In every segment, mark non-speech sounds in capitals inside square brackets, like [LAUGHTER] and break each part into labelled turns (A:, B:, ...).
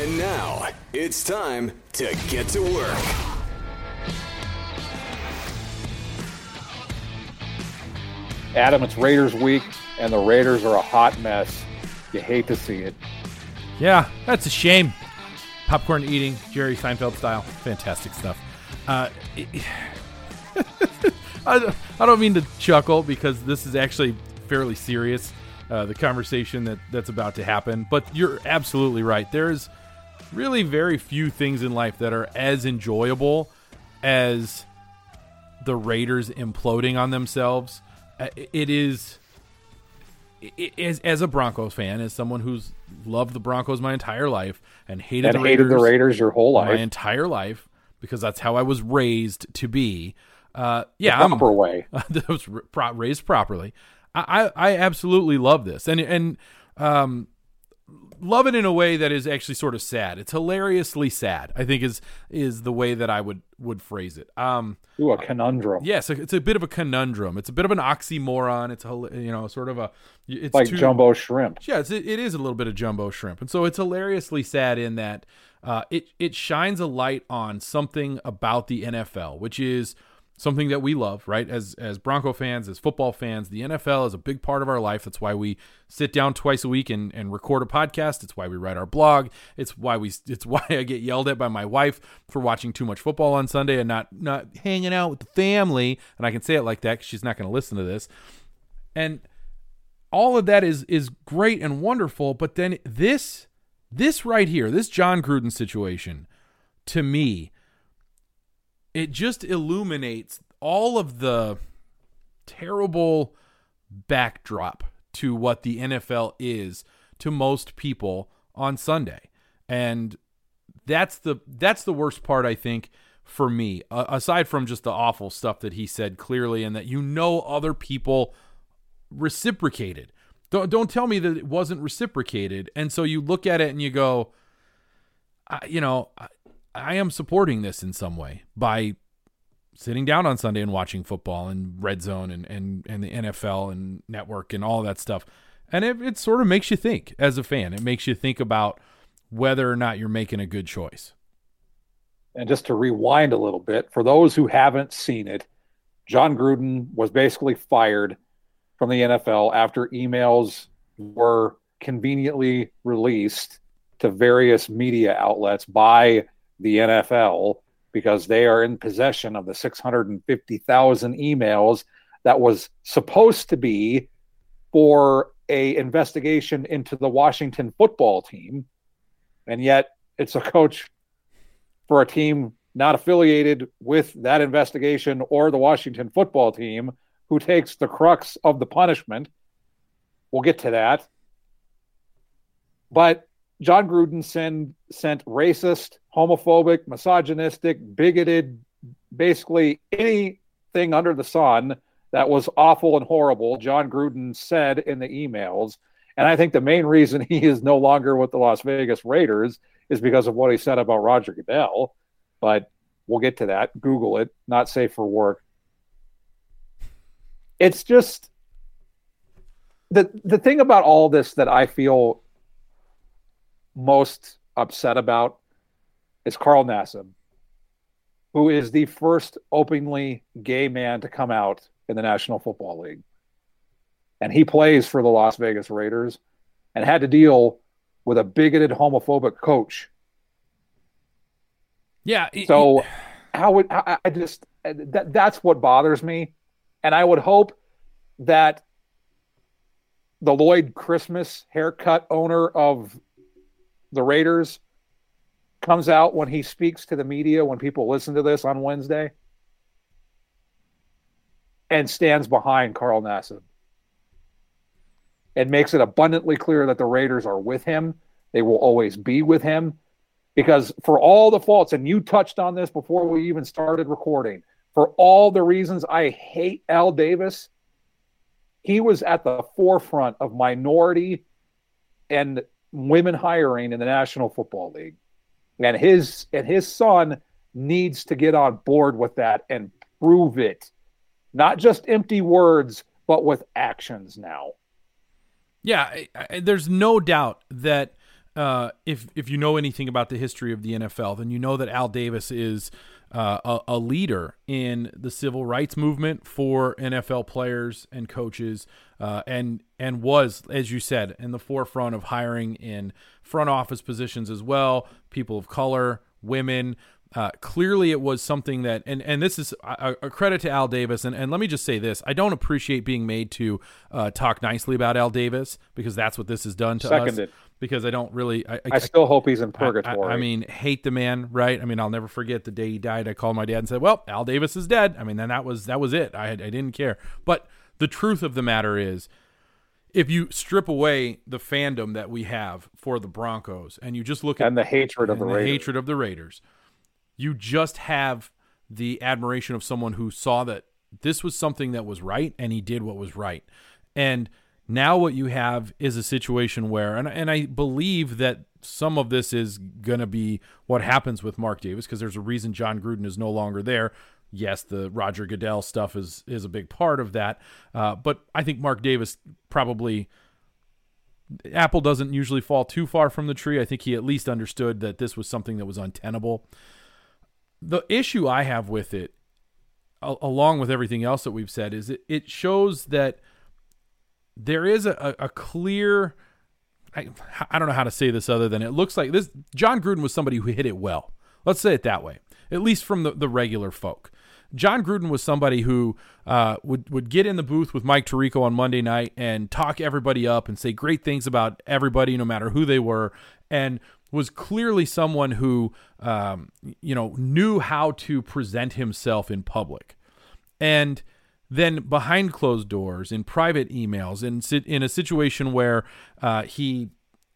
A: And now it's time to get to work.
B: Adam, it's Raiders week, and the Raiders are a hot mess. You hate to see it.
C: Yeah, that's a shame. Popcorn eating, Jerry Seinfeld style. Fantastic stuff. Uh, [LAUGHS] I, I don't mean to chuckle because this is actually fairly serious, uh, the conversation that, that's about to happen. But you're absolutely right. There's really very few things in life that are as enjoyable as the Raiders imploding on themselves. Uh, It is, it is as a Broncos fan, as someone who's loved the Broncos my entire life and hated
B: And
C: the
B: hated
C: Raiders
B: the Raiders your whole life, my
C: entire life because that's how I was raised to be. Uh, yeah,
B: the
C: I'm
B: proper way. [LAUGHS]
C: that was raised properly. I, I I absolutely love this, and and um, love it in a way that is actually sort of sad. It's hilariously sad. I think is is the way that I would would phrase it. Um,
B: Ooh, a conundrum.
C: yes, it's a bit of a conundrum. It's a bit of an oxymoron. It's a you know sort of a it's
B: like
C: too-
B: jumbo shrimp.
C: yeah, it's, it is a little bit of jumbo shrimp, and so it's hilariously sad in that uh, it it shines a light on something about the NFL, which is something that we love, right? As as Bronco fans, as football fans, the NFL is a big part of our life. That's why we sit down twice a week and, and record a podcast. It's why we write our blog. It's why we [LAUGHS] it's why I get yelled at by my wife for watching too much football on Sunday and not not hanging out with the family. And I can say it like that because she's not going to listen to this. And all of that is is great and wonderful, but then this this right here, this Jon Gruden situation, to me, it just illuminates all of the terrible backdrop to what the NFL is to most people on Sunday. And that's the that's the worst part I think for me uh, aside from just the awful stuff that he said clearly and that you know other people reciprocated. Don't don't tell me that it wasn't reciprocated. And so you look at it and you go, you know, I, am supporting this in some way by sitting down on Sunday and watching football and red zone and and and the NFL and network and all that stuff. And it, it sort of makes you think as a fan. It makes you think about whether or not you're making a good choice.
B: and just to rewind a little bit, for those who haven't seen it, Jon Gruden was basically fired from the NFL after emails were conveniently released to various media outlets by the NFL because they are in possession of the 650,000 emails that was supposed to be for a investigation into the Washington football team and yet it's a coach for a team not affiliated with that investigation or the Washington football team who takes the crux of the punishment. We'll get to that. But Jon Gruden send, sent racist, homophobic, misogynistic, bigoted, basically anything under the sun that was awful and horrible. Jon Gruden said in the emails. And I think the main reason [LAUGHS] he is no longer with the Las Vegas Raiders is because of what he said about Roger Goodell. But we'll get to that. Google it, not safe for work. It's just the the thing about all this that I feel most upset about is Carl Nassib, who is the first openly gay man to come out in the National Football League. And he plays for the Las Vegas Raiders and had to deal with a bigoted homophobic coach.
C: Yeah.
B: so how would I, I just that that's what bothers me. And I would hope that the Lloyd Christmas haircut owner of the Raiders comes out when he speaks to the media when people listen to this on Wednesday and stands behind Carl Nassib and makes it abundantly clear that the Raiders are with him. They will always be with him because for all the faults, and you touched on this before we even started recording, for all the reasons I hate Al Davis, he was at the forefront of minority and women hiring in the National Football League. And his and his son needs to get on board with that and prove it. Not just empty words, but with actions now.
C: Yeah, I, I, there's no doubt that uh, if if you know anything about the history of the NFL, then you know that Al Davis is uh, a, a, leader in the civil rights movement for NFL players and coaches, uh, and and was, as you said, in the forefront of hiring in front office positions as well, people of color, women. Uh, clearly, it was something that, and and this is a, a, credit to Al Davis. And, and let me just say this: I don't appreciate being made to uh, talk nicely about Al Davis because that's what this has done to
B: Seconded.
C: us because I don't really. I, I,
B: I still hope he's in purgatory.
C: I, I, mean, hate the man, right? I mean, I'll never forget the day he died. I called my dad and said, "Well, Al Davis is dead." I mean, then that was that was it. I I didn't care. But the truth of the matter is, if you strip away the fandom that we have for the Broncos and you just look
B: and
C: at
B: the hatred of the,
C: the
B: Raiders.
C: hatred of the Raiders, you just have the admiration of someone who saw that this was something that was right and he did what was right, and now what you have is a situation where, and, and I believe that some of this is going to be what happens with Mark Davis because there's a reason Jon Gruden is no longer there. Yes, the Roger Goodell stuff is is a big part of that, uh, but I think Mark Davis probably Apple doesn't usually fall too far from the tree. I think he at least understood that this was something that was untenable. The issue I have with it, along with everything else that we've said, is it, it shows that there is a, a clear I, I don't know how to say this other than it looks like this Jon Gruden was somebody who hit it well. Let's say it that way, at least from the, the regular folk. Jon Gruden was somebody who uh, would would get in the booth with Mike Tirico on Monday night and talk everybody up and say great things about everybody, no matter who they were, and was clearly someone who um, you know knew how to present himself in public. And then behind closed doors in private emails in in a situation where uh, he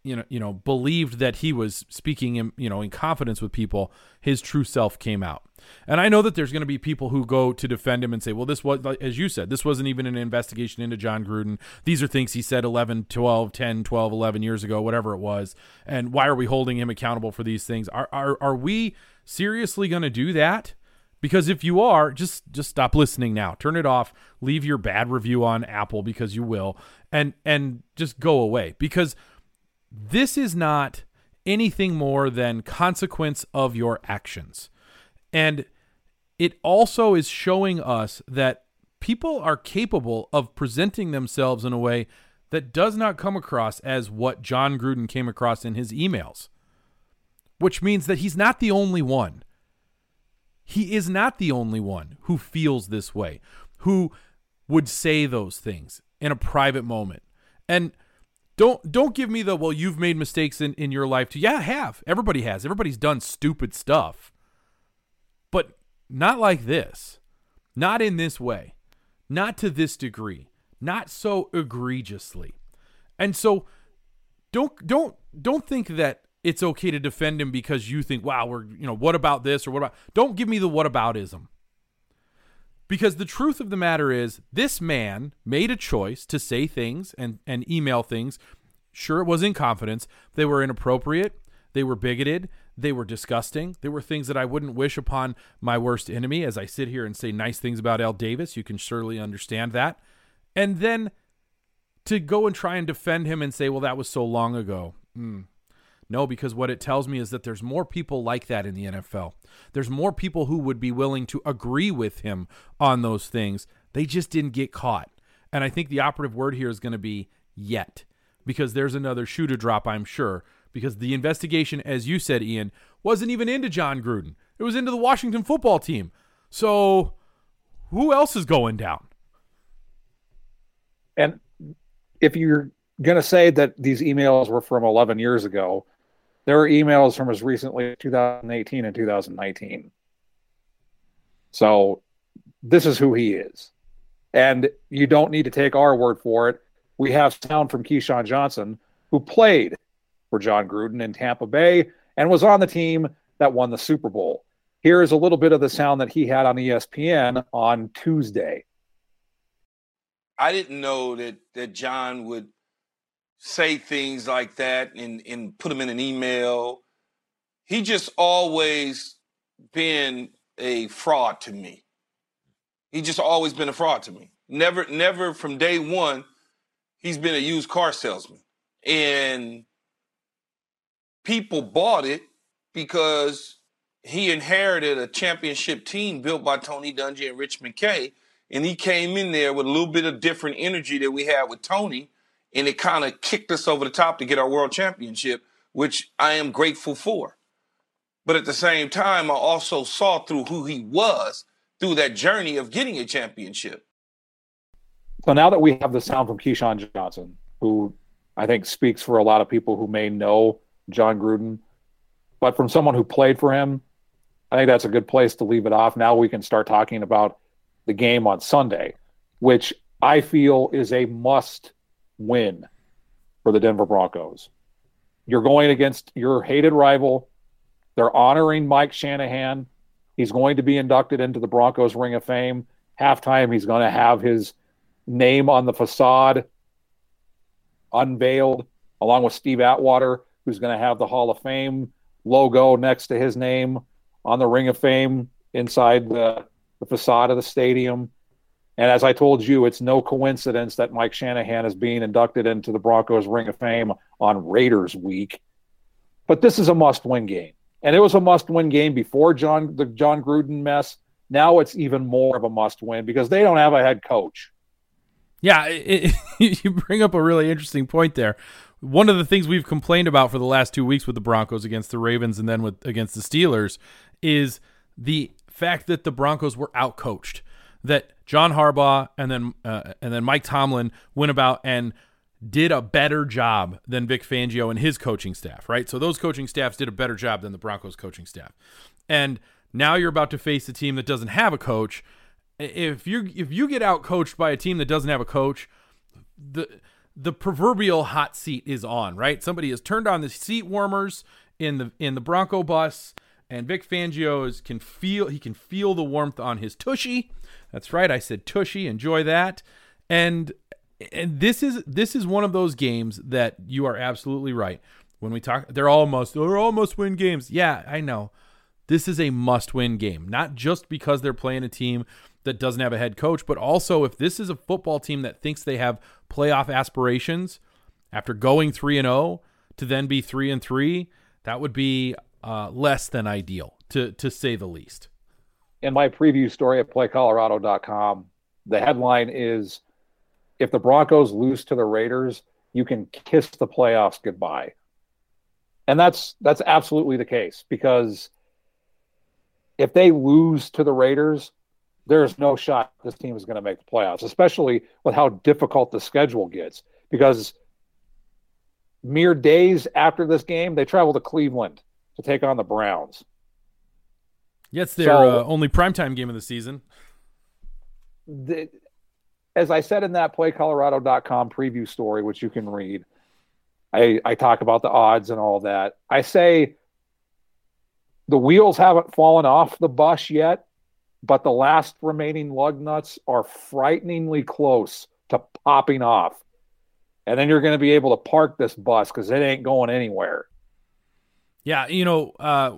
C: you know you know believed that he was speaking in you know in confidence with people his true self came out. And i know that there's going to be people who go to defend him and say well this was as you said this wasn't even an investigation into jon gruden. These are things he said 11 12 10 12 11 years ago whatever it was. And why are we holding him accountable for these things? Are are, are we seriously going to do that because if you are, just just stop listening now. Turn it off. Leave your bad review on Apple because you will and and just go away because this is not anything more than consequence of your actions. And it also is showing us that people are capable of presenting themselves in a way that does not come across as what Jon Gruden came across in his emails, which means that he's not the only one. He is not the only one who feels this way, who would say those things in a private moment. And don't don't give me the well you've made mistakes in, in your life too. Yeah, I have. Everybody has. Everybody's done stupid stuff. But not like this. Not in this way. Not to this degree. Not so egregiously. And so don't don't don't think that it's okay to defend him because you think, wow, we're you know, what about this or what about don't give me the what aboutism. Because the truth of the matter is, this man made a choice to say things and, and email things. Sure, it was in confidence. They were inappropriate. They were bigoted. They were disgusting. They were things that I wouldn't wish upon my worst enemy. As I sit here and say nice things about Al Davis, you can surely understand that. And then to go and try and defend him and say, well, that was so long ago. Mm, no, because what it tells me is that there's more people like that in the NFL. There's more people who would be willing to agree with him on those things. They just didn't get caught. And I think the operative word here is going to be yet, because there's another shoe to drop, I'm sure. Because the investigation, as you said, Ian, wasn't even into Jon Gruden, it was into the Washington football team. So who else is going down?
B: And if you're going to say that these emails were from 11 years ago, there are emails from as recently 2018 and 2019. So this is who he is. And you don't need to take our word for it. We have sound from Keyshawn Johnson, who played for Jon Gruden in Tampa Bay and was on the team that won the Super Bowl. Here is a little bit of the sound that he had on ESPN on Tuesday.
D: I didn't know that that Jon would say things like that and, and put them in an email. He just always been a fraud to me. He just always been a fraud to me. Never, never from day one, he's been a used car salesman. And people bought it because he inherited a championship team built by Tony Dungy and Rich McKay. And he came in there with a little bit of different energy that we had with Tony and it kind of kicked us over the top to get our world championship, which I am grateful for. But at the same time, I also saw through who he was through that journey of getting a championship.
B: So now that we have the sound from Keyshawn Johnson, who I think speaks for a lot of people who may know Jon Gruden, but from someone who played for him, I think that's a good place to leave it off. Now we can start talking about the game on Sunday, which I feel is a must win for the Denver Broncos. You're going against your hated rival. They're honoring Mike Shanahan. He's going to be inducted into the Broncos Ring of Fame. Halftime, he's going to have his name on the facade unveiled, along with Steve Atwater, who's going to have the Hall of Fame logo next to his name on the Ring of Fame inside the, the facade of the stadium. And as I told you, it's no coincidence that Mike Shanahan is being inducted into the Broncos Ring of Fame on Raiders Week. But this is a must-win game, and it was a must-win game before John the Jon Gruden mess. Now it's even more of a must-win because they don't have a head coach.
C: Yeah, [LAUGHS] it, you bring up a really interesting point there. One of the things we've complained about for the last two weeks with the Broncos against the Ravens and then with against the Steelers is the fact that the Broncos were outcoached that John Harbaugh and then uh, and then Mike Tomlin went about and did a better job than Vic Fangio and his coaching staff, right? So those coaching staffs did a better job than the Broncos coaching staff. And now you're about to face a team that doesn't have a coach. If you if you get out coached by a team that doesn't have a coach, the the proverbial hot seat is on, right? Somebody has turned on the seat warmers in the in the Bronco bus and Vic Fangio is, can feel he can feel the warmth on his tushy that's right. I said tushy. Enjoy that. And and this is this is one of those games that you are absolutely right. When we talk, they're almost they're almost win games. Yeah, I know. This is a must win game, not just because they're playing a team that doesn't have a head coach, but also if this is a football team that thinks they have playoff aspirations after going 3 and 0 to then be 3 and 3, that would be uh, less than ideal to to say the least.
B: in my preview story at playcolorado.com, the headline is if the Broncos lose to the Raiders, you can kiss the playoffs goodbye. And that's that's absolutely the case because if they lose to the Raiders, there's no shot this team is going to make the playoffs, especially with how difficult the schedule gets. Because mere days after this game, they travel to Cleveland to take on the Browns.
C: Yeah, it's their so, uh, only primetime game of the season.
B: The, as I said in that playcolorado.com preview story, which you can read, I, I talk about the odds and all that. I say the wheels haven't fallen off the bus yet, but the last remaining lug nuts are frighteningly close to popping off. And then you're going to be able to park this bus because it ain't going anywhere.
C: Yeah, you know, uh,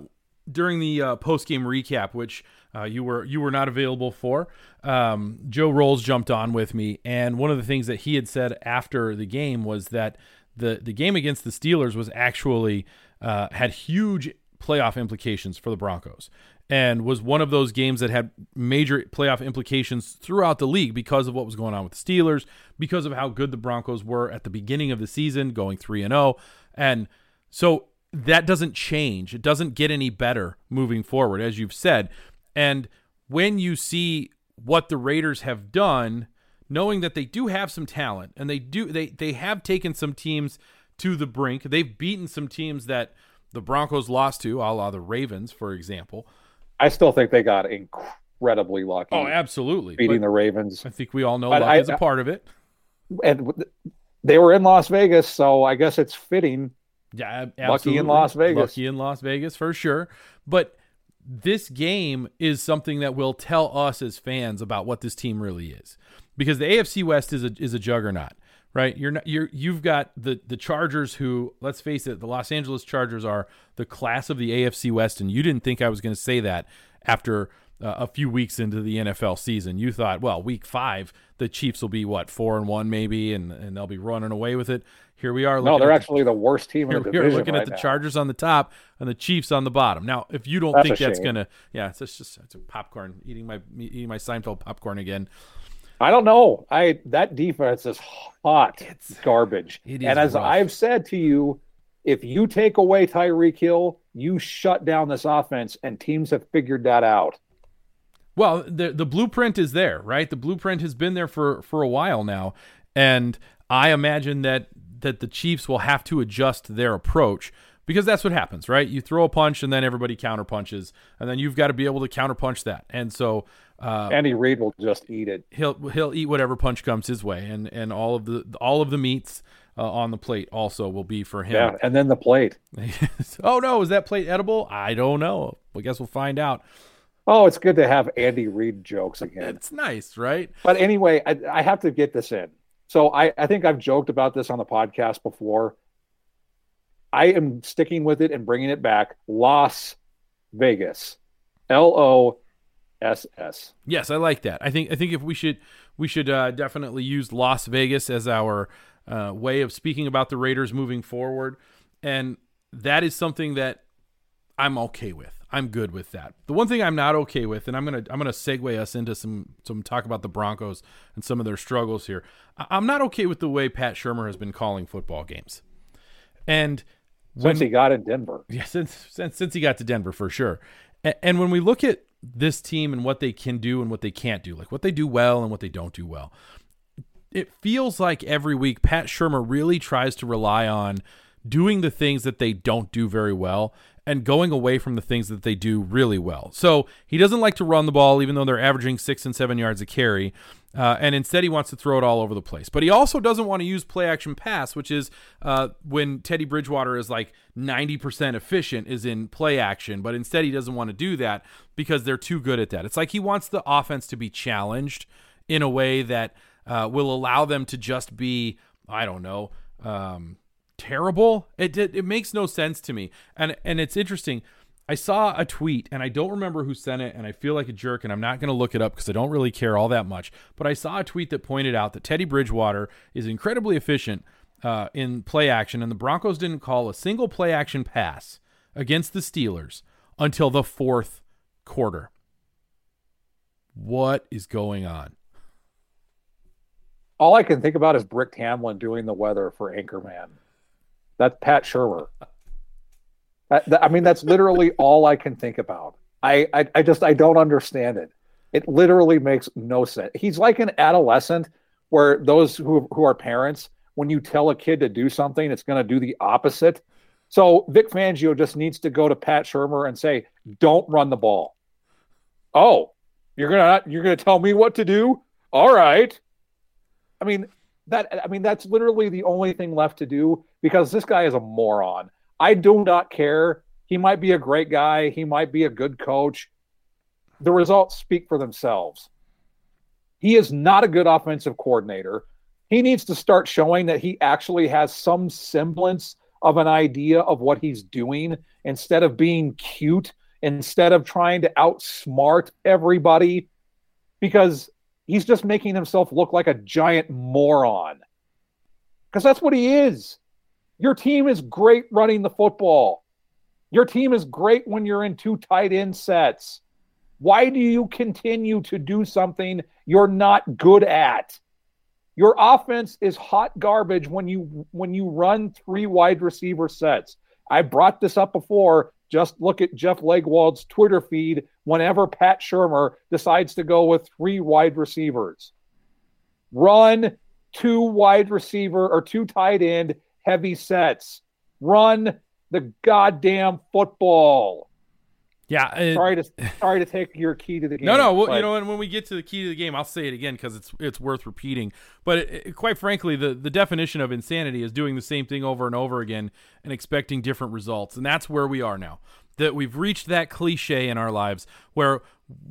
C: during the uh, post game recap, which uh, you were you were not available for, um, Joe Rowles jumped on with me, and one of the things that he had said after the game was that the the game against the Steelers was actually uh, had huge playoff implications for the Broncos. And was one of those games that had major playoff implications throughout the league because of what was going on with the Steelers, because of how good the Broncos were at the beginning of the season, going 3 and 0. And so that doesn't change. It doesn't get any better moving forward, as you've said. And when you see what the Raiders have done, knowing that they do have some talent and they do they they have taken some teams to the brink. They've beaten some teams that the Broncos lost to, a la the Ravens, for example.
B: I still think they got incredibly lucky.
C: Oh, absolutely.
B: Beating but the Ravens.
C: I think we all know but luck I, is a part of it.
B: And they were in Las Vegas, so I guess it's fitting
C: yeah, absolutely.
B: lucky in Las Vegas.
C: Lucky in Las Vegas for sure. But this game is something that will tell us as fans about what this team really is, because the AFC West is a is a juggernaut, right? You're not you're you've got the the Chargers, who let's face it, the Los Angeles Chargers are the class of the AFC West, and you didn't think I was going to say that after uh, a few weeks into the NFL season. You thought, well, week five, the Chiefs will be what four and one maybe, and and they'll be running away with it. Here we are.
B: No, they're actually the, the worst team in the division.
C: We're looking
B: right
C: at the
B: now.
C: Chargers on the top and the Chiefs on the bottom. Now, if you don't
B: that's
C: think that's gonna, yeah, it's just it's a popcorn eating my eating my Seinfeld popcorn again.
B: I don't know. I that defense is hot.
C: It's
B: garbage.
C: It is
B: and as
C: rough.
B: I've said to you, if you take away Tyreek Hill, you shut down this offense, and teams have figured that out.
C: Well, the the blueprint is there, right? The blueprint has been there for for a while now, and I imagine that that the Chiefs will have to adjust their approach because that's what happens, right? You throw a punch and then everybody counterpunches, and then you've got to be able to counterpunch that. And so uh,
B: Andy Reid will just eat it.
C: He'll he'll eat whatever punch comes his way, and and all of the all of the meats uh, on the plate also will be for him.
B: Yeah, and then the plate. [LAUGHS]
C: oh no, is that plate edible? I don't know. I guess we'll find out.
B: Oh, it's good to have Andy Reid jokes again.
C: it's nice, right?
B: But anyway, I, I have to get this in. So I, I think I've joked about this on the podcast before. I am sticking with it and bringing it back. Las Vegas, L O S S.
C: Yes, I like that. I think I think if we should we should uh, definitely use Las Vegas as our uh, way of speaking about the Raiders moving forward, and that is something that I'm okay with. I'm good with that. The one thing I'm not okay with, and I'm gonna I'm gonna segue us into some some talk about the Broncos and some of their struggles here. I'm not okay with the way Pat Shurmur has been calling football games, and
B: when, since he got in Denver, [LAUGHS]
C: yeah, since since since he got to Denver for sure. And, and when we look at this team and what they can do and what they can't do, like what they do well and what they don't do well, it feels like every week Pat Shurmur really tries to rely on doing the things that they don't do very well and going away from the things that they do really well. So he doesn't like to run the ball, even though they're averaging six and seven yards a carry. Uh, and instead, he wants to throw it all over the place. But he also doesn't want to use play action pass, which is uh, when Teddy Bridgewater is like 90% efficient, is in play action. But instead, he doesn't want to do that because they're too good at that. It's like he wants the offense to be challenged in a way that uh, will allow them to just be, I don't know, um, terrible. It, it makes no sense to me. And and it's interesting. I saw a tweet and I don't remember who sent it and I feel like a jerk and I'm not going to look it up because I don't really care all that much. But I saw a tweet that pointed out that Teddy Bridgewater is incredibly efficient uh, in play action and the Broncos didn't call a single play action pass against the Steelers until the fourth quarter. What is going on?
B: All I can think about is Brick Tamland doing the weather for Anchorman. That's Pat Shurmur. I mean, that's literally [LAUGHS] all I can think about. I, I, I just I don't understand it. It literally makes no sense. He's like an adolescent where those who who are parents, when you tell a kid to do something, it's going to do the opposite. So Vic Fangio just needs to go to Pat Shurmur and say, "Don't run the ball." Oh, you're gonna you're gonna tell me what to do? All right. I mean that I mean that's literally the only thing left to do because this guy is a moron. I do not care. He might be a great guy. He might be a good coach. The results speak for themselves. He is not a good offensive coordinator. He needs to start showing that he actually has some semblance of an idea of what he's doing instead of being cute, instead of trying to outsmart everybody, because he's just making himself look like a giant moron. Because that's what he is. Your team is great running the football. Your team is great when you're in two tight end sets. Why do you continue to do something you're not good at? Your offense is hot garbage when you when you run three wide receiver sets. I brought this up before. Just look at Jeff Legwold's Twitter feed whenever Pat Shurmur decides to go with three wide receivers. Run two wide receiver or two tight end heavy sets. Run the goddamn football.
C: Yeah,
B: it, sorry to sorry to take your key to the game.
C: No, no, well, you know, and when we get to the key to the game, I'll say it again because it's it's worth repeating. But it, it, quite frankly, the the definition of insanity is doing the same thing over and over again and expecting different results, and that's where we are now. That we've reached that cliche in our lives where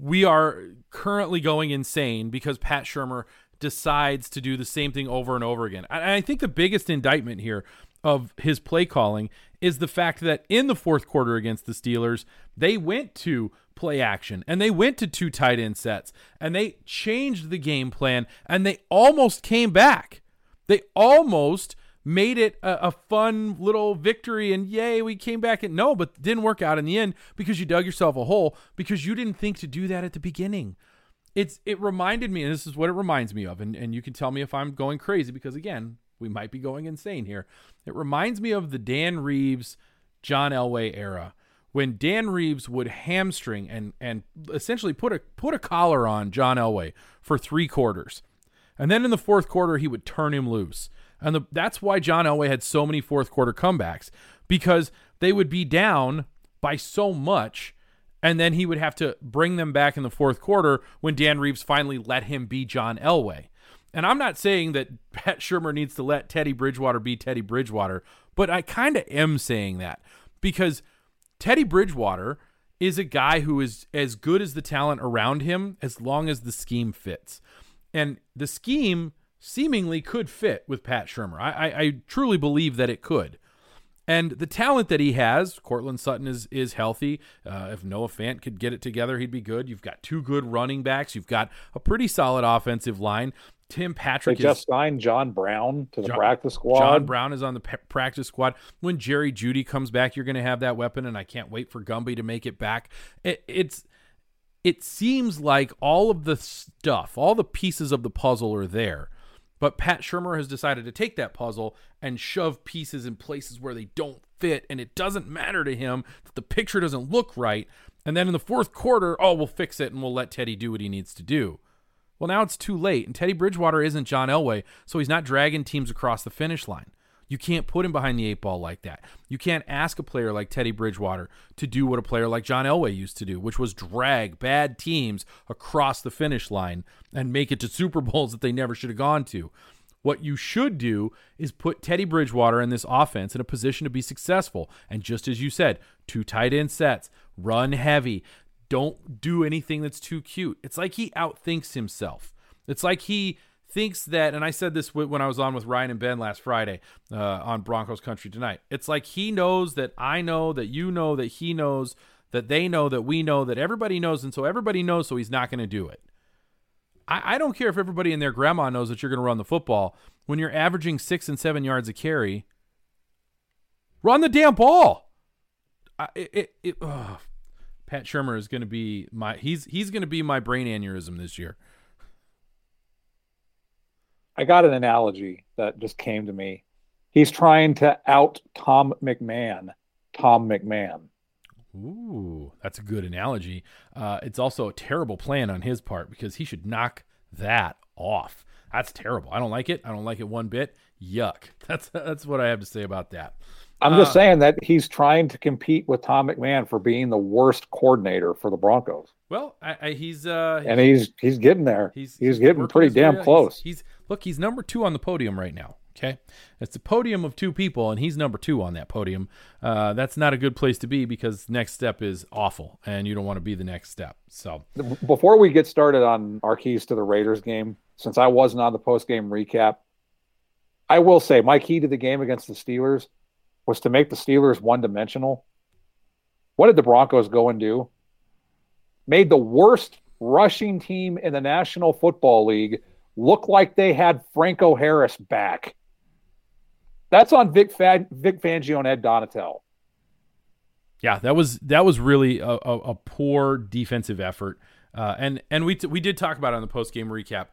C: we are currently going insane because Pat Shurmur decides to do the same thing over and over again. And I think the biggest indictment here of his play calling is the fact that in the fourth quarter against the Steelers, they went to play action and they went to two tight end sets and they changed the game plan and they almost came back. They almost made it a, a, fun little victory and yay we came back and no but didn't work out in the end because you dug yourself a hole because you didn't think to do that at the beginning it's it reminded me and this is what it reminds me of and, and you can tell me if i'm going crazy because again we might be going insane here. It reminds me of the dan reeves john elway era when dan reeves would hamstring and and essentially put a put a collar on john elway for three quarters. And then in the fourth quarter he would turn him loose. And the, that's why john elway had so many fourth quarter comebacks because they would be down by so much and then he would have to bring them back in the fourth quarter when Dan Reeves finally let him be John Elway. And I'm not saying that [LAUGHS] Pat Shurmur needs to let Teddy Bridgewater be Teddy Bridgewater, but I kind of am saying that because Teddy Bridgewater is a guy who is as good as the talent around him as long as the scheme fits. And the scheme seemingly could fit with Pat Shurmur. I, I, I truly believe that it could. And the talent that he has, Courtland Sutton is is healthy. Uh, if Noah Fant could get it together, he'd be good. You've got two good running backs. You've got a pretty solid offensive line. Tim Patrick
B: they just signed John Brown to the
C: John,
B: practice squad.
C: John Brown is on the p- practice squad. When Jerry Jeudy comes back, you're going to have that weapon, and I can't wait for Gumby to make it back. It, it's it seems like all of the stuff, all the pieces of the puzzle are there. But Pat Shurmur has decided to take that puzzle and shove pieces in places where they don't fit, and it doesn't matter to him that the picture doesn't look right. And then in the fourth quarter, oh, we'll fix it and we'll let Teddy do what he needs to do. Well, now it's too late, and Teddy Bridgewater isn't John Elway, so he's not dragging teams across the finish line. You can't put him behind the eight ball like that. You can't ask a player like Teddy Bridgewater to do what a player like John Elway used to do, which was drag bad teams across the finish line and make it to Super Bowls that they never should have gone to. What you should do is put Teddy Bridgewater in this offense in a position to be successful. And just as you said, two tight end sets, run heavy. Don't do anything that's too cute. It's like he outthinks himself. It's like he thinks that, and I said this when I was on with Ryan and Ben last Friday uh, on Broncos Country tonight. It's like he knows that I know that you know that he knows that they know that we know that everybody knows, and so everybody knows, so he's not going to do it. I, I don't care if everybody and their grandma knows that you're going to run the football. When you're averaging six and seven yards a carry, run the damn ball. I, it, it, Pat Shurmur is going to be my he's he's going to be my brain aneurysm this year.
B: I got an analogy that just came to me. He's trying to out Tom McMahon. Tom McMahon.
C: Ooh, that's a good analogy. Uh, it's also a terrible plan on his part because he should knock that off. That's terrible. I don't like it. I don't like it one bit. Yuck. [LAUGHS] That's that's what I have to say about that.
B: I'm just uh, saying that he's trying to compete with Tom McMahon for being the worst coordinator for the Broncos.
C: Well, I, I, he's, uh,
B: and he's he's getting there. He's he's getting pretty damn close.
C: He's, he's look, he's number two on the podium right now. Okay, it's a podium of two people, and he's number two on that podium. Uh, that's not a good place to be because next step is awful, and you don't want to be the next step. So,
B: before we get started on our keys to the Raiders game, since I wasn't on the post game recap, I will say my key to the game against the Steelers was to make the Steelers one dimensional. What did the Broncos go and do? Made the worst rushing team in the National Football League look like they had Franco Harris back. That's on Vic, Fad, Vic Fangio and Ed Donatell.
C: Yeah, that was that was really a, a, a poor defensive effort, uh, and and we t- we did talk about it on the post game recap.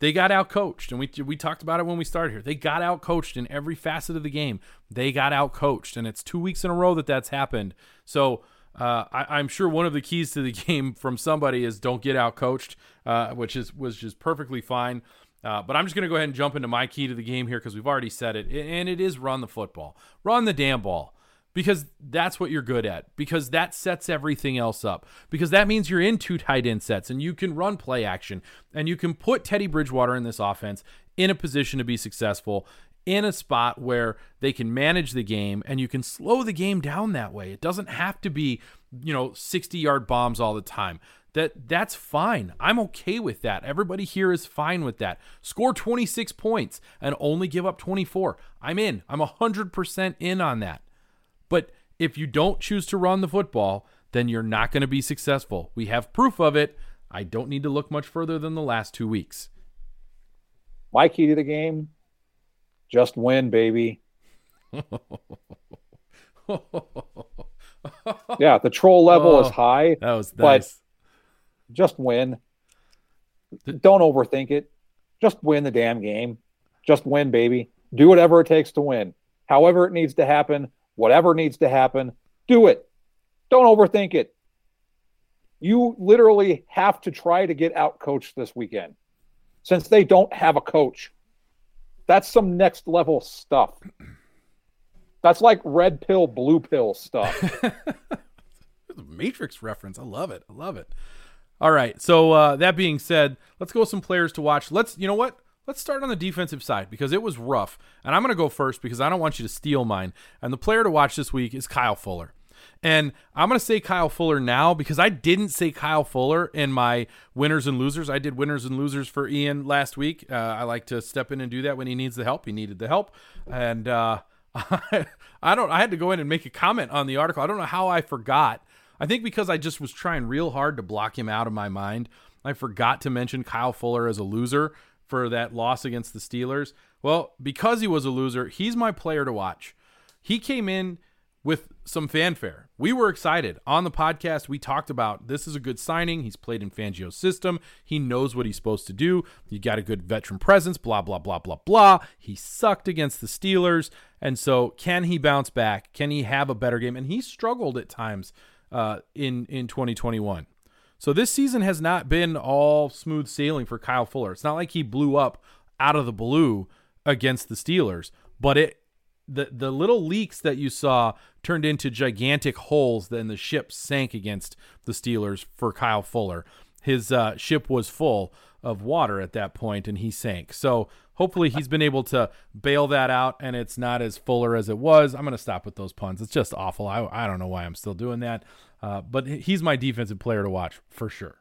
C: They got out coached, and we we talked about it when we started here. They got out coached in every facet of the game. They got out coached, and it's two weeks in a row that that's happened. So uh, I, am sure one of the keys to the [LAUGHS] game from somebody is don't get out coached, uh, which is was just perfectly fine. Uh, but I'm just going to go ahead and jump into my key to the game here because we've already said it, and it is run the football, run the damn ball because that's what you're good at because that sets everything else up because that means you're in two tight end sets and you can run play action and you can put Teddy Bridgewater in this offense in a position to be successful in a spot where they can manage the game and you can slow the game down that way. It doesn't have to be, you know, 60 yard bombs all the time. That that's fine. I'm okay with that. Everybody here is fine with that. Score 26 points and only give up 24. I'm in. I'm 100% in on that. If you don't choose to run the football, then you're not going to be successful. We have proof of it. I don't need to look much further than the last two weeks.
B: My key to the game just win, baby. [LAUGHS] yeah, the troll level oh, is high.
C: That was nice.
B: But just win. Don't overthink it. Just win the damn game. Just win, baby. Do whatever it takes to win. However it needs to happen, whatever needs to happen, do it. Don't overthink it. You literally have to try to get out coached this weekend since they don't have a coach. That's some next level stuff. That's like red pill, blue pill stuff. [LAUGHS]
C: Matrix reference. I love it. I love it. All right. So uh, that being said, let's go with some players to watch. Let's. You know what? Let's start on the defensive side because it was rough. And I'm going to go first because I don't want you to steal mine. And the player to watch this week is Kyle Fuller. And I'm going to say Kyle Fuller now because I didn't say Kyle Fuller in my winners and losers. I did winners and losers for Ian last week. Uh, I like to step in and do that when he needs the help. He needed the help. And uh, [LAUGHS] I don't, I had to go in and make a comment on the article. I don't know how I forgot. I think because I just was trying real hard to block him out of my mind. I forgot to mention Kyle Fuller as a loser for that loss against the Steelers? Well, because he was a loser, he's my player to watch. He came in with some fanfare. We were excited. On the podcast, we talked about this is a good signing. He's played in Fangio's system. He knows what he's supposed to do. You got a good veteran presence, blah, blah, blah, blah, blah. He sucked against the Steelers. And so, can he bounce back? Can he have a better game? And he struggled at times uh, in, in 2021. So this season has not been all smooth sailing for Kyle Fuller. It's not like he blew up out of the blue against the Steelers, but it the the little leaks that you saw turned into gigantic holes. Then the ship sank against the Steelers for Kyle Fuller. His uh, ship was full of water at that point, and he sank. So hopefully he's been able to bail that out, and it's not as Fuller as it was. I'm going to stop with those puns. It's just awful. I I don't know why I'm still doing that. Uh, but he's my defensive player to watch for sure.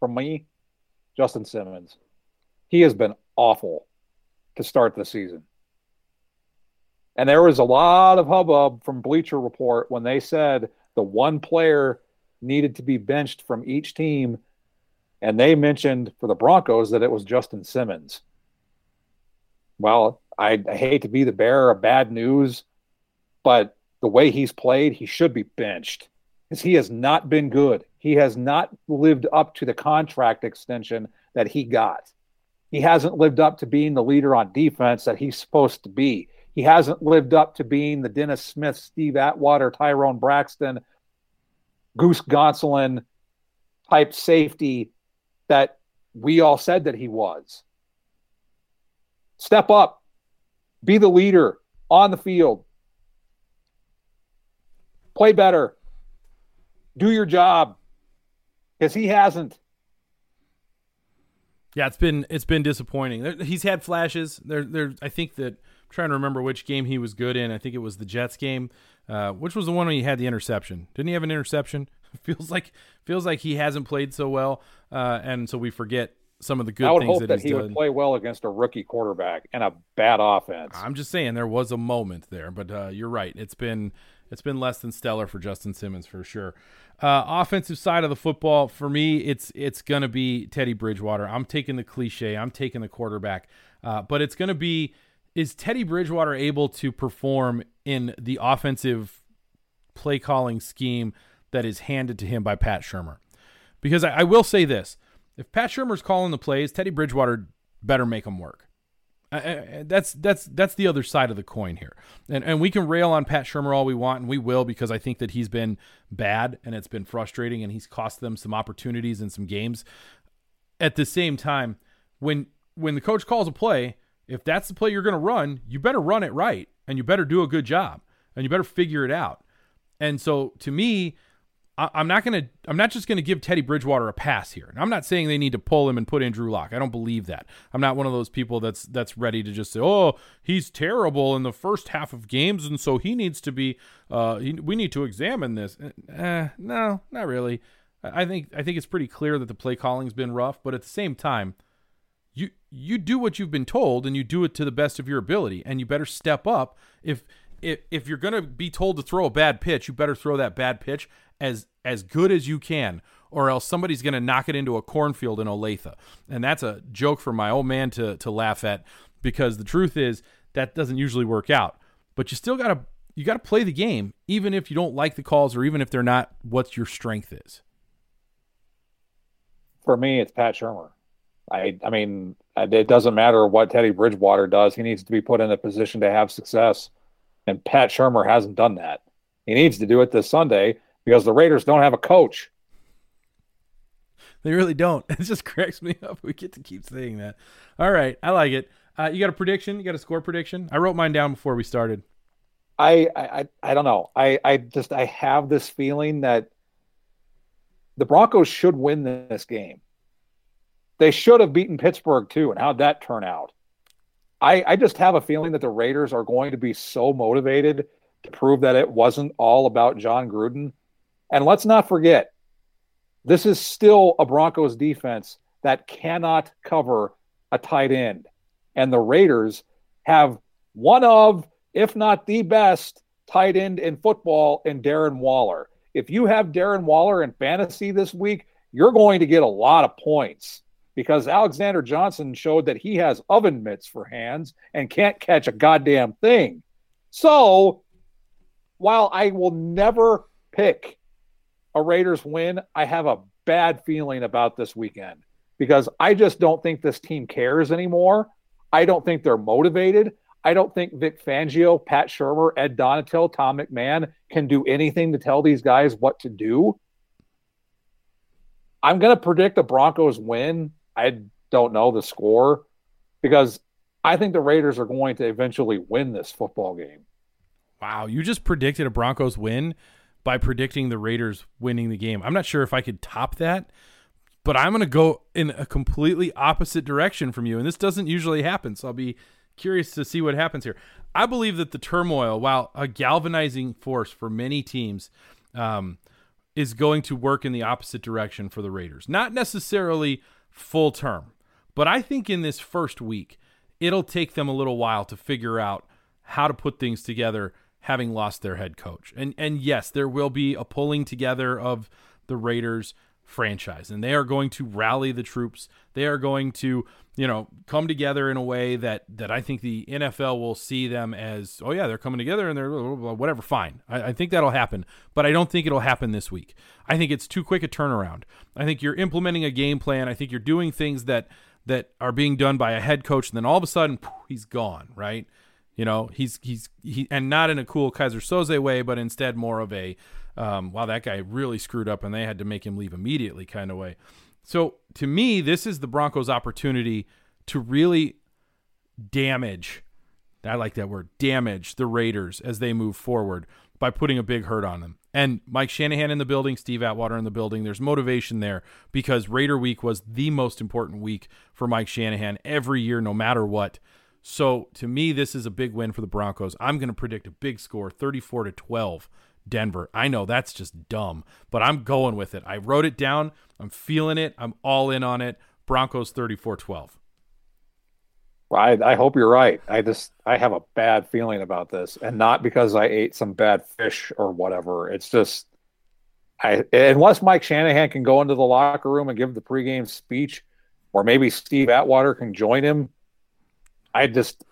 B: For me, Justin Simmons. He has been awful to start the season. And there was a lot of hubbub from Bleacher Report when they said the one player needed to be benched from each team. And they mentioned for the Broncos that it was Justin Simmons. Well, I, I hate to be the bearer of bad news, but the way he's played, he should be benched. because he has not been good. He has not lived up to the contract extension that he got. He hasn't lived up to being the leader on defense that he's supposed to be. He hasn't lived up to being the Dennis Smith, Steve Atwater, Tyrone Braxton, Goose Gonsoulin type safety that we all said that he was. Step up, be the leader on the field, play better, do your job, because he hasn't.
C: Yeah, it's been it's been disappointing. He's had flashes. There, there. I think that I'm trying to remember which game he was good in. I think it was the Jets game, uh, which was the one when he had the interception. Didn't he have an interception? [LAUGHS] feels like feels like he hasn't played so well, uh, and so we forget some of the good
B: I would
C: things
B: hope
C: that,
B: that
C: he's
B: he
C: done.
B: would play well against a rookie quarterback and a bad offense.
C: I'm just saying there was a moment there, but uh, you're right. It's been it's been less than stellar for Justin Simmons for sure. Uh, offensive side of the football for me, it's it's gonna be Teddy Bridgewater. I'm taking the cliche. I'm taking the quarterback, uh, but it's gonna be is Teddy Bridgewater able to perform in the offensive play calling scheme that is handed to him by Pat Shurmur? Because I, I will say this: if Pat Shurmur's calling the plays, Teddy Bridgewater better make them work. That's that's that's the other side of the coin here, and and we can rail on Pat Shurmur all we want, and we will because I think that he's been bad and it's been frustrating, and he's cost them some opportunities and some games. At the same time, when when the coach calls a play, if that's the play you're going to run, you better run it right, and you better do a good job, and you better figure it out. And so, to me, I'm not gonna. I'm not just gonna give Teddy Bridgewater a pass here. And I'm not saying they need to pull him and put in Drew Lock. I don't believe that. I'm not one of those people that's that's ready to just say, "Oh, he's terrible in the first half of games, and so he needs to be. Uh, he, we need to examine this." Eh, no, not really. I think I think it's pretty clear that the play calling's been rough, but at the same time, you you do what you've been told, and you do it to the best of your ability, and you better step up if. If, if you're going to be told to throw a bad pitch, you better throw that bad pitch as as good as you can, or else somebody's going to knock it into a cornfield in Olathe. And that's a joke for my old man to to laugh at because the truth is that doesn't usually work out. But you still got to you got to play the game even if you don't like the calls or even if they're not what your strength is.
B: For me, it's Pat Shurmur. I I mean, it doesn't matter what Teddy Bridgewater does. He needs to be put in a position to have success. And Pat Shurmur hasn't done that. He needs to do it this Sunday because the Raiders don't have a coach.
C: They really don't. [LAUGHS] It just cracks me up. We get to keep saying that. All right, I like it. Uh, you got a prediction? You got a score prediction? I wrote mine down before we started.
B: I I I don't know. I I just I have this feeling that the Broncos should win this game. They should have beaten Pittsburgh too, and how'd that turn out? I I just have a feeling that the Raiders are going to be so motivated to prove that it wasn't all about Jon Gruden. And let's not forget, this is still a Broncos defense that cannot cover a tight end. And the Raiders have one of, if not the best, tight end in football in Darren Waller. If you have Darren Waller in fantasy this week, you're going to get a lot of points because Alexander Johnson showed that he has oven mitts for hands and can't catch a goddamn thing. So while I will never pick a Raiders win, I have a bad feeling about this weekend because I just don't think this team cares anymore. I don't think they're motivated. I don't think Vic Fangio, Pat Shurmur, Ed Donatell, Tom McMahon can do anything to tell these guys what to do. I'm going to predict the Broncos win. I don't know the score because I think the Raiders are going to eventually win this football game.
C: Wow, you just predicted a Broncos win by predicting the Raiders winning the game. I'm not sure if I could top that, but I'm going to go in a completely opposite direction from you. And this doesn't usually happen. So I'll be curious to see what happens here. I believe that the turmoil, while a galvanizing force for many teams, um, is going to work in the opposite direction for the Raiders. Not necessarily full term, but I think in this first week, it'll take them a little while to figure out how to put things together having lost their head coach. And and yes, there will be a pulling together of the Raiders, franchise and they are going to rally the troops. They are going to, you know, come together in a way that that I think the NFL will see them as, oh yeah, they're coming together and they're whatever, fine. I, I think that'll happen, but I don't think it'll happen this week. I think it's too quick a turnaround. I think you're implementing a game plan. I think you're doing things that that are being done by a head coach, and then all of a sudden poof, he's gone, right? You know, he's he's he and not in a cool Keyser Soze way, but instead more of a um, wow, that guy really screwed up and they had to make him leave immediately kind of way. So to me, this is the Broncos' opportunity to really damage. I like that word, damage the Raiders as they move forward by putting a big hurt on them. And Mike Shanahan in the building, Steve Atwater in the building. There's motivation there because Raider Week was the most important week for Mike Shanahan every year, no matter what. So to me, this is a big win for the Broncos. I'm going to predict a big score, 34 to 12, Denver. I know that's just dumb, but I'm going with it. I wrote it down. I'm feeling it. I'm all in on it. Broncos 34 12.
B: I, I hope you're right. I just I have a bad feeling about this, and not because I ate some bad fish or whatever. It's just I unless Mike Shanahan can go into the locker room and give the pregame speech, or maybe Steve Atwater can join him. I just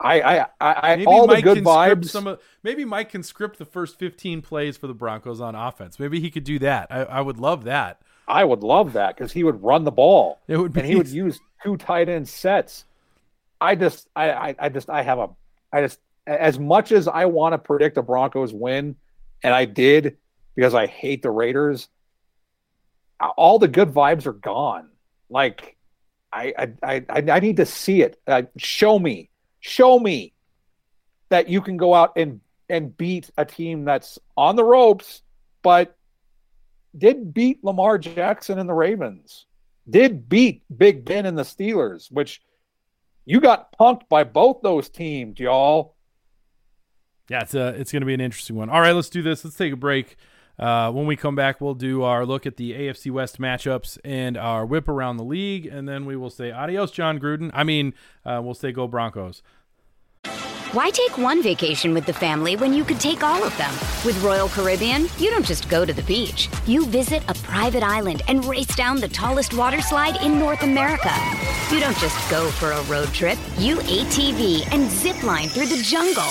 B: I I I maybe all Mike the good vibes.
C: Some of, maybe Mike can script the first 15 plays for the Broncos on offense. Maybe he could do that. I, I would love that.
B: I would love that because he would run the ball. It would be, and he would use two tight end sets. I just I, I, I just I have a I just as much as I want to predict a Broncos win, and I did because I hate the Raiders. All the good vibes are gone. Like I I I, I need to see it. Uh, show me show me that you can go out and and beat a team that's on the ropes, but did beat Lamar Jackson and the Ravens, did beat Big Ben and the Steelers, which you got punked by both those teams, y'all.
C: Yeah, it's a, it's going to be an interesting one. All right, let's do this. Let's take a break. Uh, when we come back, we'll do our look at the AFC West matchups and our whip around the league, and then we will say adios, Jon Gruden. I mean, uh, we'll say go Broncos.
E: Why take one vacation with the family when you could take all of them? With Royal Caribbean, you don't just go to the beach. You visit a private island and race down the tallest water slide in North America. You don't just go for a road trip. You ATV and zip line through the jungle.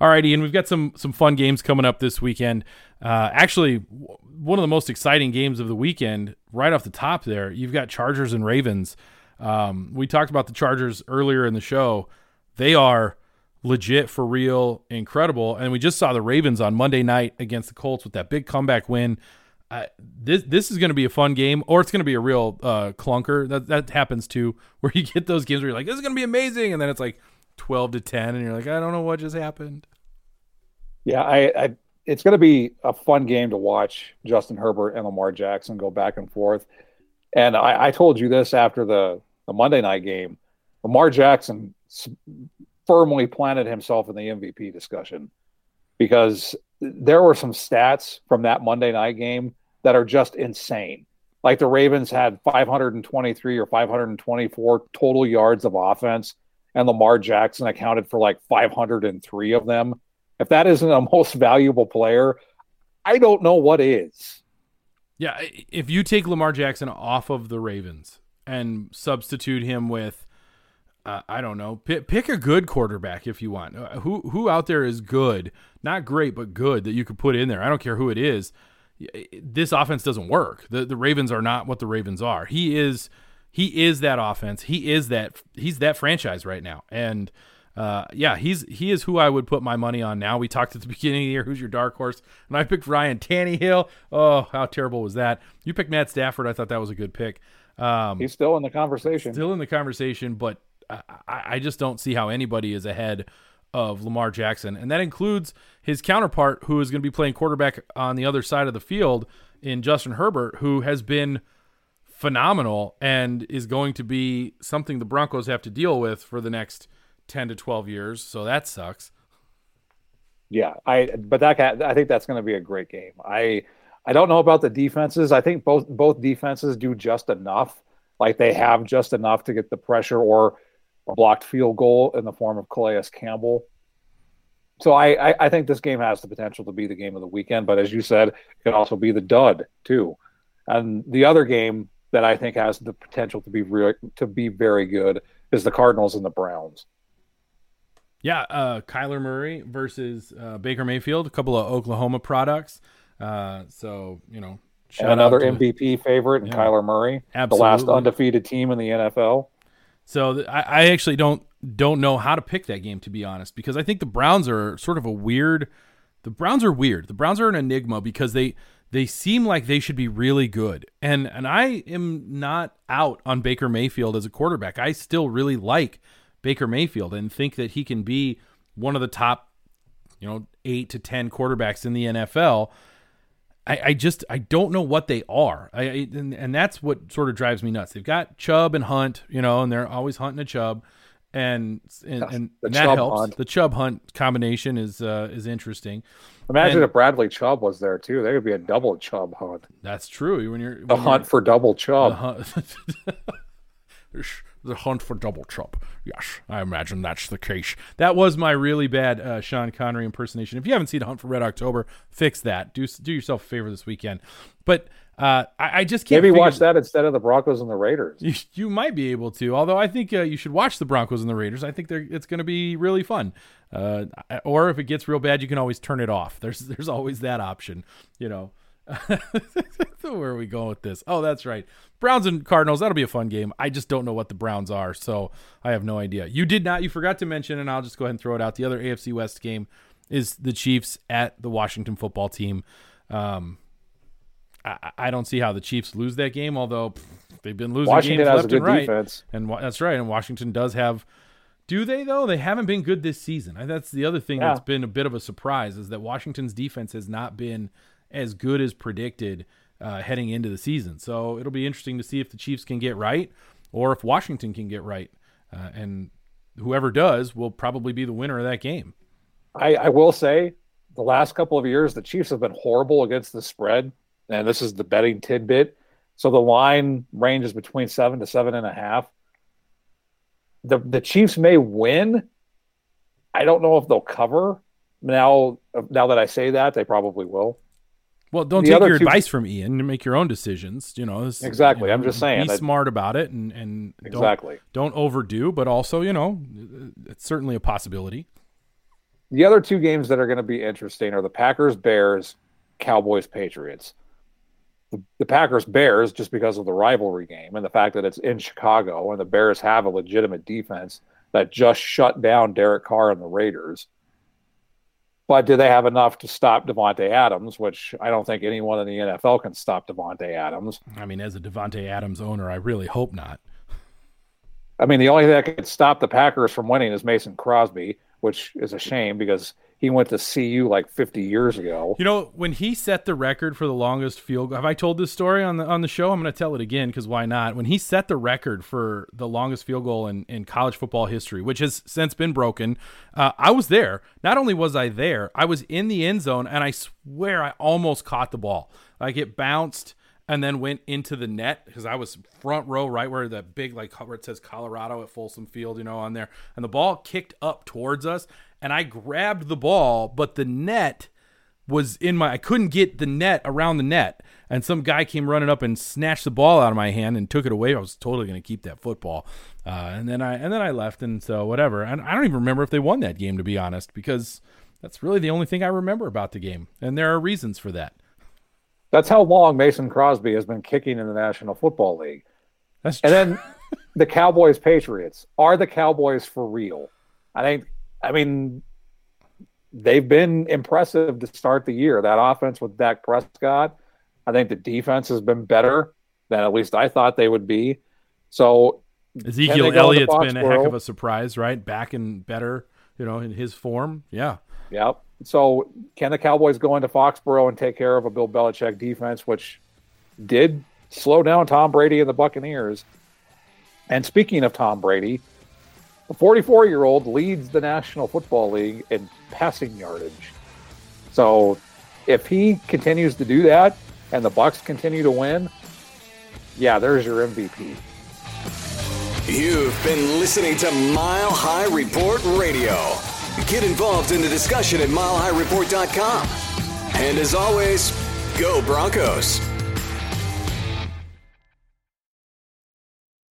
C: All right, Ian, we've got some some fun games coming up this weekend. Uh, actually, one of the most exciting games of the weekend, right off the top there, you've got Chargers and Ravens. Um, we talked about the Chargers earlier in the show. They are legit for real, incredible, and we just saw the Ravens on Monday night against the Colts with that big comeback win. Uh, this this is going to be a fun game, or it's going to be a real uh, clunker. That that happens too, [LAUGHS] where you get those games where you're like, "This is going to be amazing," and then it's like 12 to 10 and you're like i don't know what just happened.
B: Yeah i, I it's going to be a fun game to watch justin herbert and lamar jackson go back and forth. And i, I told you this after the, the monday night game. Lamar jackson firmly planted himself in the mvp discussion because there were some stats from that monday night game that are just insane. Like the ravens had 523 or 524 total yards of offense and Lamar Jackson accounted for like 503 of them. If that isn't a [LAUGHS] most valuable player, I don't know what is.
C: Yeah, if you take Lamar Jackson off of the Ravens and substitute him with, uh, I don't know, pick, pick, a good quarterback if you want. Uh, who who out there is good, not great, but good that you could put in there. I don't care who it is. This offense doesn't work. The the Ravens are not what the Ravens are. He is he is that offense. He is that he's that franchise right now. And uh, yeah, he's he is who I would put my money on now. We talked at the [LAUGHS] beginning of the year, who's your dark horse, and I picked Ryan Tannehill. Oh, how terrible was that? You picked Matt Stafford. I thought that was a good pick. Um,
B: He's still in the conversation.
C: still in the conversation, but I, I just don't see how anybody is ahead of Lamar Jackson, and that includes his counterpart, who is going to be playing quarterback on the other side of the field in Justin Herbert, who has been phenomenal and is going to be something the Broncos have to deal with for the next 10 to 12 years. So that sucks.
B: Yeah, I but that I think that's going to be a great game. I I don't know about the defenses. I think both both defenses do just enough. Like they have just enough to get the pressure or a blocked field goal in the form of Calais Campbell. So I, I, I think this game has the potential to be the game of the weekend, but as you said, it could also be the dud too. And the other game that I think has the potential to be re- to be very good is the Cardinals and the Browns.
C: Yeah, uh, Kyler Murray versus uh, Baker Mayfield, a couple of Oklahoma products. Uh, so you know,
B: another
C: to,
B: MVP favorite, and
C: Yeah.
B: Kyler Murray,
C: Absolutely.
B: the last undefeated team in the NFL.
C: So th- I, I actually don't don't know how to pick that game to be honest, because I think the Browns are sort of a weird. The Browns are weird. The Browns are an enigma because they they seem like they should be really good, and and I am not out on Baker Mayfield as a quarterback. I still really like Baker Mayfield and think that he can be one of the top, you know, eight to ten quarterbacks in the NFL. I, I just I don't know what they are, I and, and that's what sort of drives me nuts. They've got Chubb and Hunt, you know, and they're always hunting a Chubb, and and, and
B: The
C: that helps.
B: hunt.
C: The Chubb Hunt combination is uh, is interesting.
B: Imagine
C: And-
B: if Bradley Chubb was there too. There could be a double Chubb hunt.
C: That's true. When you're
B: The
C: when
B: hunt
C: you're-
B: for double Chubb.
C: the hunt, [LAUGHS] the hunt for double Chubb. Yes, I imagine that's the case. That was my really bad uh, Sean Connery impersonation. If you haven't seen Hunt for Red October, fix that. Do do yourself a favor this weekend. But uh, I, I just can't
B: Maybe
C: figure-
B: watch that instead of the Broncos and the Raiders.
C: You, [LAUGHS] you might be able to, although I think uh, you should watch the Broncos and the Raiders. I think they're, it's going to be really fun. Uh, or if it gets real bad, you can always turn it off. [LAUGHS] There's there's always that option, you know. [LAUGHS] so where are we going with this? Oh, that's right. Browns and Cardinals. That'll be a fun game. I just don't know what the Browns are, so I have no idea. You did not. You forgot to mention, and I'll just go ahead and throw it out. The other AFC West game is the Chiefs at the Washington Football Team. Um, I, I don't see how the Chiefs lose that game, although pff, they've been losing
B: Washington
C: games
B: has a
C: left
B: good
C: and right.
B: defense.
C: And that's right. And Washington does have. Do they though? They haven't been good this season. I- That's the other thing
B: Yeah.
C: that's been a bit of a surprise is that Washington's defense has not been as good as predicted uh, heading into the season. So it'll be interesting to see if the Chiefs can get right or if Washington can get right. Uh, and whoever does will probably be the winner of that game.
B: I, I will say, the last couple of years, the Chiefs have been horrible against the spread, and this is the betting tidbit. So the line ranges between seven to seven and a half. The the Chiefs may win. I don't know if they'll cover. Now, now that I say that, they probably will.
C: Well, don't
B: The
C: take your
B: two-
C: advice from Ian and make your own decisions. You know, this-
B: Exactly.
C: you
B: I'm just saying
C: Be
B: that-
C: smart about it and and don't-
B: Exactly.
C: don't overdo, but also you know, it's certainly a possibility.
B: The other two games that are going to be interesting are the Packers Bears, Cowboys Patriots. The, the Packers Bears, just because of the rivalry game and the fact that it's in Chicago and the Bears have a legitimate defense that just shut down Derek Carr and the Raiders. But do they have enough to stop Davante Adams, which I don't think anyone in the NFL can stop Davante Adams.
C: I mean, as a Davante Adams owner, I really hope not.
B: I mean, the only thing that could stop the Packers from winning is Mason Crosby, which is a shame because he went to CU like 50 years ago.
C: You know, when he set the record for the longest field goal, have I told this story on the on the show? I'm going to tell it again because why not? When he set the record for the longest field goal in, in college football history, which has since been broken, uh, I was there. Not only was I there, I was in the end zone, and I swear I almost caught the ball. Like it bounced and then went into the net because I was front row, right where the big like where it says Colorado at Folsom Field, you know, on there, and the ball kicked up towards us, and I grabbed the ball, but the net was in my I couldn't get the net around the net and some guy came running up and snatched the ball out of my hand and took it away. I was totally going to keep that football. Uh, and then I and then I left and so whatever. And I don't even remember if they won that game to be honest because that's really the only thing I remember about the game. And there are reasons for that.
B: That's how long Mason Crosby has been kicking in the National Football League.
C: That's
B: And then [LAUGHS] the Cowboys Patriots. Are the Cowboys for real? I think, I mean, they've been impressive to start the year. That offense with Dak Prescott, I think the defense has been better than at least I thought they would be. So
C: Ezekiel Elliott's been a heck of a surprise, right? Back and better, you know, in his form. Yeah.
B: Yep. So can the Cowboys go into Foxborough and take care of a Bill Belichick defense, which did slow down Tom Brady and the Buccaneers? And speaking of Tom Brady, the 44 year old leads the National Football League in passing yardage. So if he continues to do that and the Bucks continue to win, yeah, there's your MVP.
A: You've been listening to Mile High Report Radio. Get involved in the discussion at milehighreport.com. And as always, go Broncos.